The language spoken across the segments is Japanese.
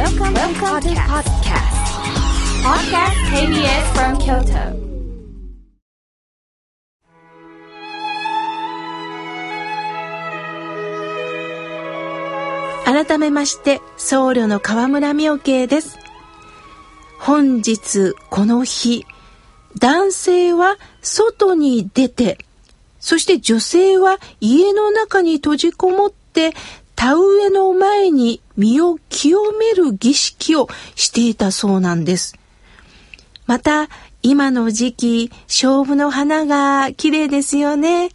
Welcome, Welcome to podcast. Podcast KBS from Kyoto. 改めまして僧侶の河村明慶です本日この日男性は外に出てそして女性は家の中に閉じこもって田植えの前に身を清める儀式をしていたそうなんです。また、今の時期、勝負の花が綺麗ですよね。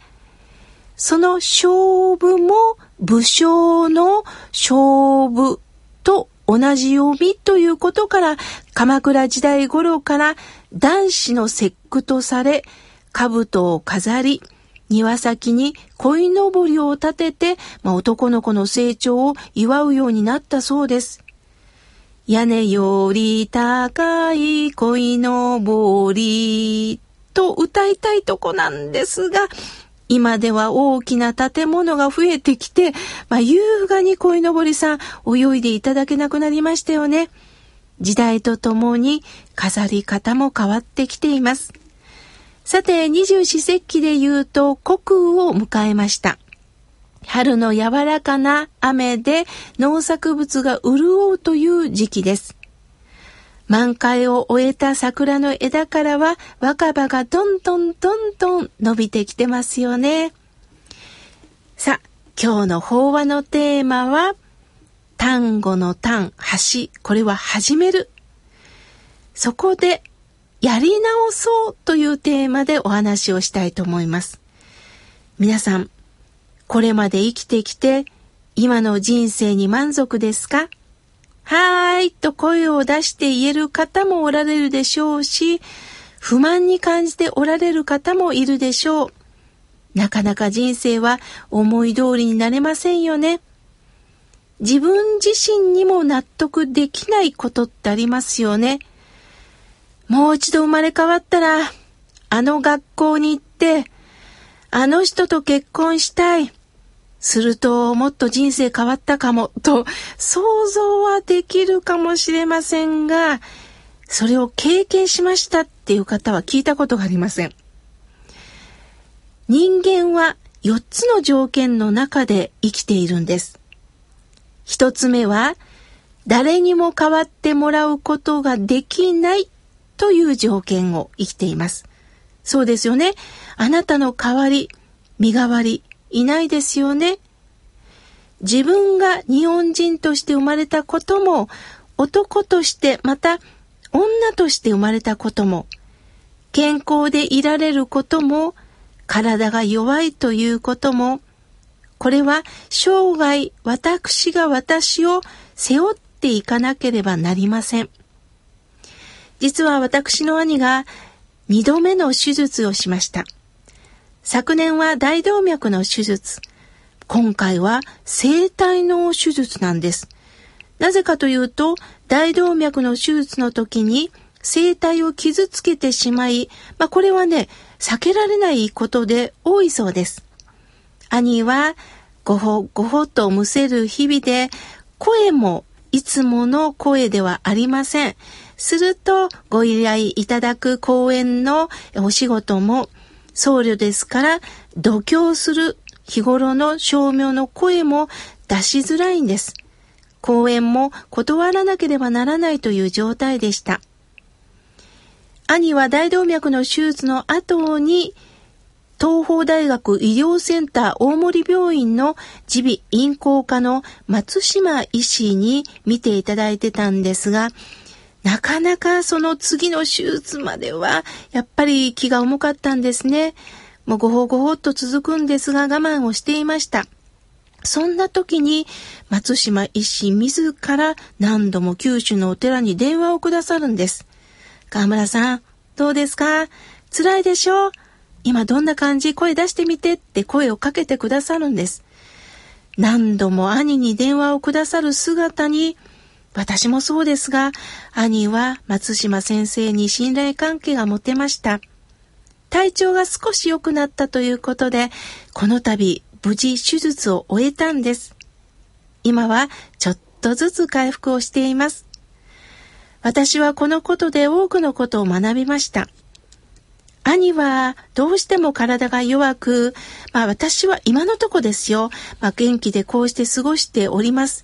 その勝負も武将の勝負と同じ読みということから、鎌倉時代頃から男子の節句とされ、兜を飾り、庭先に鯉のぼりを立てて、まあ、男の子の成長を祝うようになったそうです。屋根より高い鯉のぼりと歌いたいとこなんですが、今では大きな建物が増えてきて、まあ、優雅に鯉のぼりさん泳いでいただけなくなりましたよね。時代とともに飾り方も変わってきています。さて、二十四節気で言うと、国雨を迎えました。春の柔らかな雨で農作物が潤うという時期です。満開を終えた桜の枝からは若葉がどんどんどんどん伸びてきてますよね。さあ、今日の法話のテーマは、単語の単、橋、これは始める。そこで、やり直そうというテーマでお話をしたいと思います。皆さん、これまで生きてきて、今の人生に満足ですか？はーいと声を出して言える方もおられるでしょうし、不満に感じておられる方もいるでしょう。なかなか人生は思い通りになれませんよね。自分自身にも納得できないことってありますよね。もう一度生まれ変わったら、あの学校に行って、あの人と結婚したい。するともっと人生変わったかもと想像はできるかもしれませんが、それを経験しましたっていう方は聞いたことがありません。人間は4つの条件の中で生きているんです。一つ目は、誰にも変わってもらうことができないという条件を生きています。そうですよね。あなたの代わり、身代わり、いないですよね。自分が日本人として生まれたことも、男としてまた女として生まれたことも、健康でいられることも、体が弱いということも、これは生涯私が私を背負っていかなければなりません。実は私の兄が二度目の手術をしました。昨年は大動脈の手術。今回は生体の手術なんです。なぜかというと、大動脈の手術の時に生体を傷つけてしまい、まあこれはね、避けられないことで多いそうです。兄はごほごほとむせる日々で、声もいつもの声ではありません。すると、ご依頼いただく講演のお仕事も僧侶ですから度胸する日頃の照明の声も出しづらいんです。講演も断らなければならないという状態でした。兄は大動脈の手術の後に東邦大学医療センター大森病院の耳鼻咽喉科の松島医師に見ていただいてたんですが、なかなかその次の手術までは、やっぱり気が重かったんですね。もうごほごほっと続くんですが我慢をしていました。そんな時に松島医師自ら何度も九州のお寺に電話をくださるんです。河村さん、どうですか？辛いでしょ？う今どんな感じ？声出してみてって声をかけてくださるんです。何度も兄に電話をくださる姿に私もそうですが、兄は松島先生に信頼関係が持てました。体調が少し良くなったということで、この度無事手術を終えたんです。今はちょっとずつ回復をしています。私はこのことで多くのことを学びました。兄はどうしても体が弱く、まあ私は今のとこですよ。まあ元気でこうして過ごしております。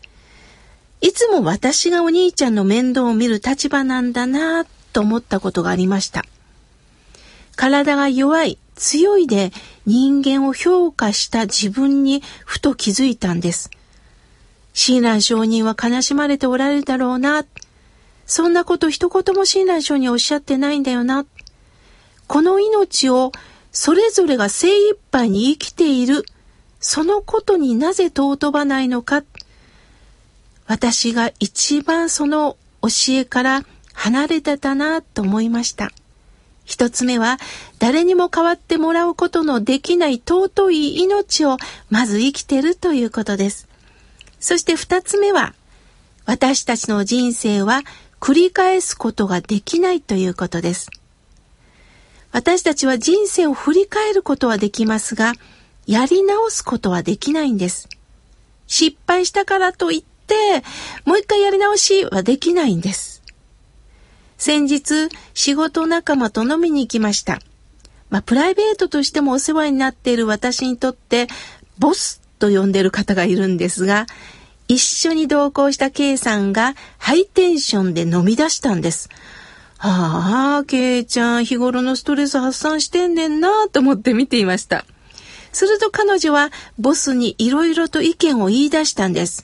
いつも私がお兄ちゃんの面倒を見る立場なんだなと思ったことがありました。体が弱い、強いで人間を評価した自分にふと気づいたんです。親鸞上人は悲しまれておられるだろうな。そんなこと一言も親鸞上人はおっしゃってないんだよな。この命をそれぞれが精一杯に生きている、そのことになぜ尊ばないのか。私が一番その教えから離れてたなと思いました。一つ目は、誰にも代わってもらうことのできない尊い命をまず生きてるということです。そして二つ目は、私たちの人生は繰り返すことができないということです。私たちは人生を振り返ることはできますが、やり直すことはできないんです。失敗したからといって、もう一回やり直しはできないんです。先日、仕事仲間と飲みに行きました。まあ、プライベートとしてもお世話になっている私にとって、ボスと呼んでる方がいるんですが、一緒に同行した K さんがハイテンションで飲み出したんです。ああ、ケイちゃん、日頃のストレス発散してんねんなと思って見ていました。すると彼女はボスに色々と意見を言い出したんです。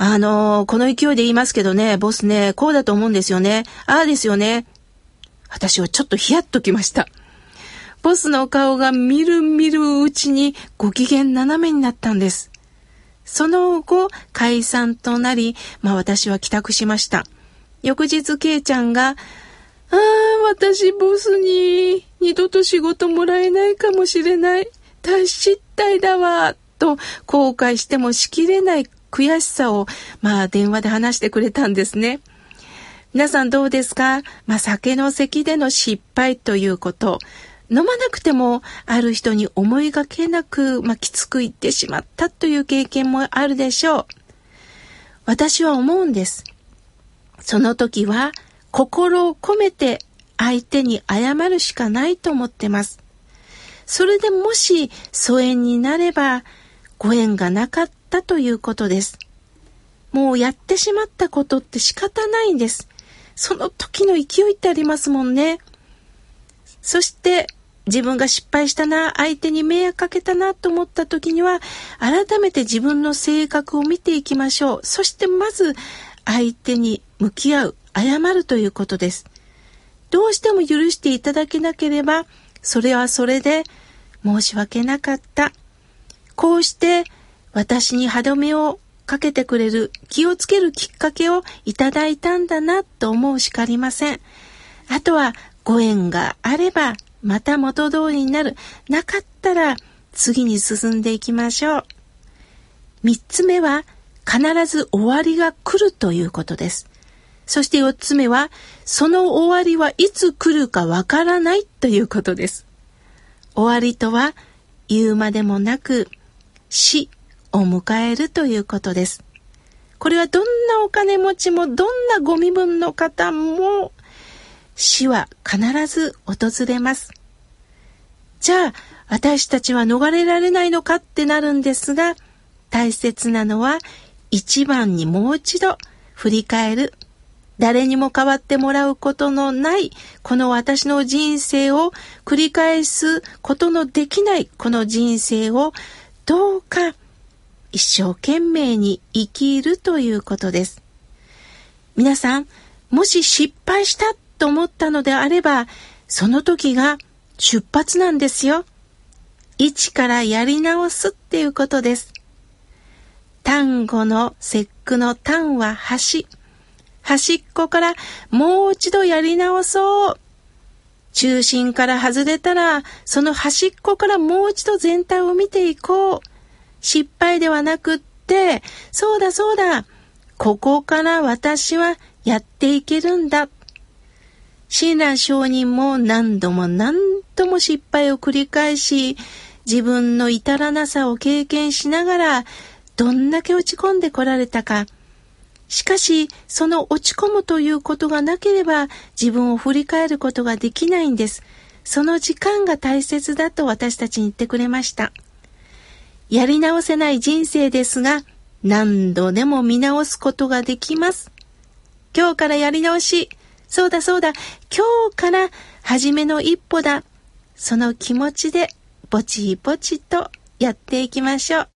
あのー、この勢いで言いますけどね、ボスね、こうだと思うんですよね。ああですよね。私はちょっとヒヤッときました。ボスの顔がみるみるうちにご機嫌斜めになったんです。その後、解散となり、まあ私は帰宅しました。翌日、ケイちゃんが、ああ、私ボスに二度と仕事もらえないかもしれない。大失態だわ。と後悔してもしきれない悔しさを、まあ電話で話してくれたんですね。皆さんどうですか？まあ酒の席での失敗ということ。飲まなくてもある人に思いがけなく、まあ、きつく言ってしまったという経験もあるでしょう。私は思うんです。その時は心を込めて相手に謝るしかないと思ってます。それでもし疎遠になればご縁がなかったということです。もうやってしまったことって仕方ないんです。その時の勢いってありますもんね。そして自分が失敗したな、相手に迷惑かけたなと思った時には、改めて自分の性格を見ていきましょう。そしてまず相手に向き合う。謝るということです。どうしても許していただけなければ、それはそれで申し訳なかった。こうして私に歯止めをかけてくれる気をつけるきっかけをいただいたんだなと思うしかありません。あとはご縁があればまた元通りになる。なかったら次に進んでいきましょう。三つ目は必ず終わりが来るということです。そして四つ目は、その終わりはいつ来るかわからないということです。終わりとは、言うまでもなく、死を迎えるということです。これはどんなお金持ちも、どんなご身分の方も、死は必ず訪れます。じゃあ、私たちは逃れられないのかってなるんですが、大切なのは、一番にもう一度振り返る誰にも変わってもらうことのない、この私の人生を繰り返すことのできないこの人生をどうか一生懸命に生きるということです。皆さん、もし失敗したと思ったのであれば、その時が出発なんですよ。一からやり直すっていうことです。単語の節句の単は橋。端っこからもう一度やり直そう。中心から外れたら、その端っこからもう一度全体を見ていこう。失敗ではなくって、そうだそうだ。ここから私はやっていけるんだ。親鸞上人も何度も何度も失敗を繰り返し、自分の至らなさを経験しながら、どんだけ落ち込んでこられたか、しかし、その落ち込むということがなければ自分を振り返ることができないんです。その時間が大切だと私たちに言ってくれました。やり直せない人生ですが、何度でも見直すことができます。今日からやり直し。そうだそうだ。今日から初めの一歩だ。その気持ちでぼちぼちとやっていきましょう。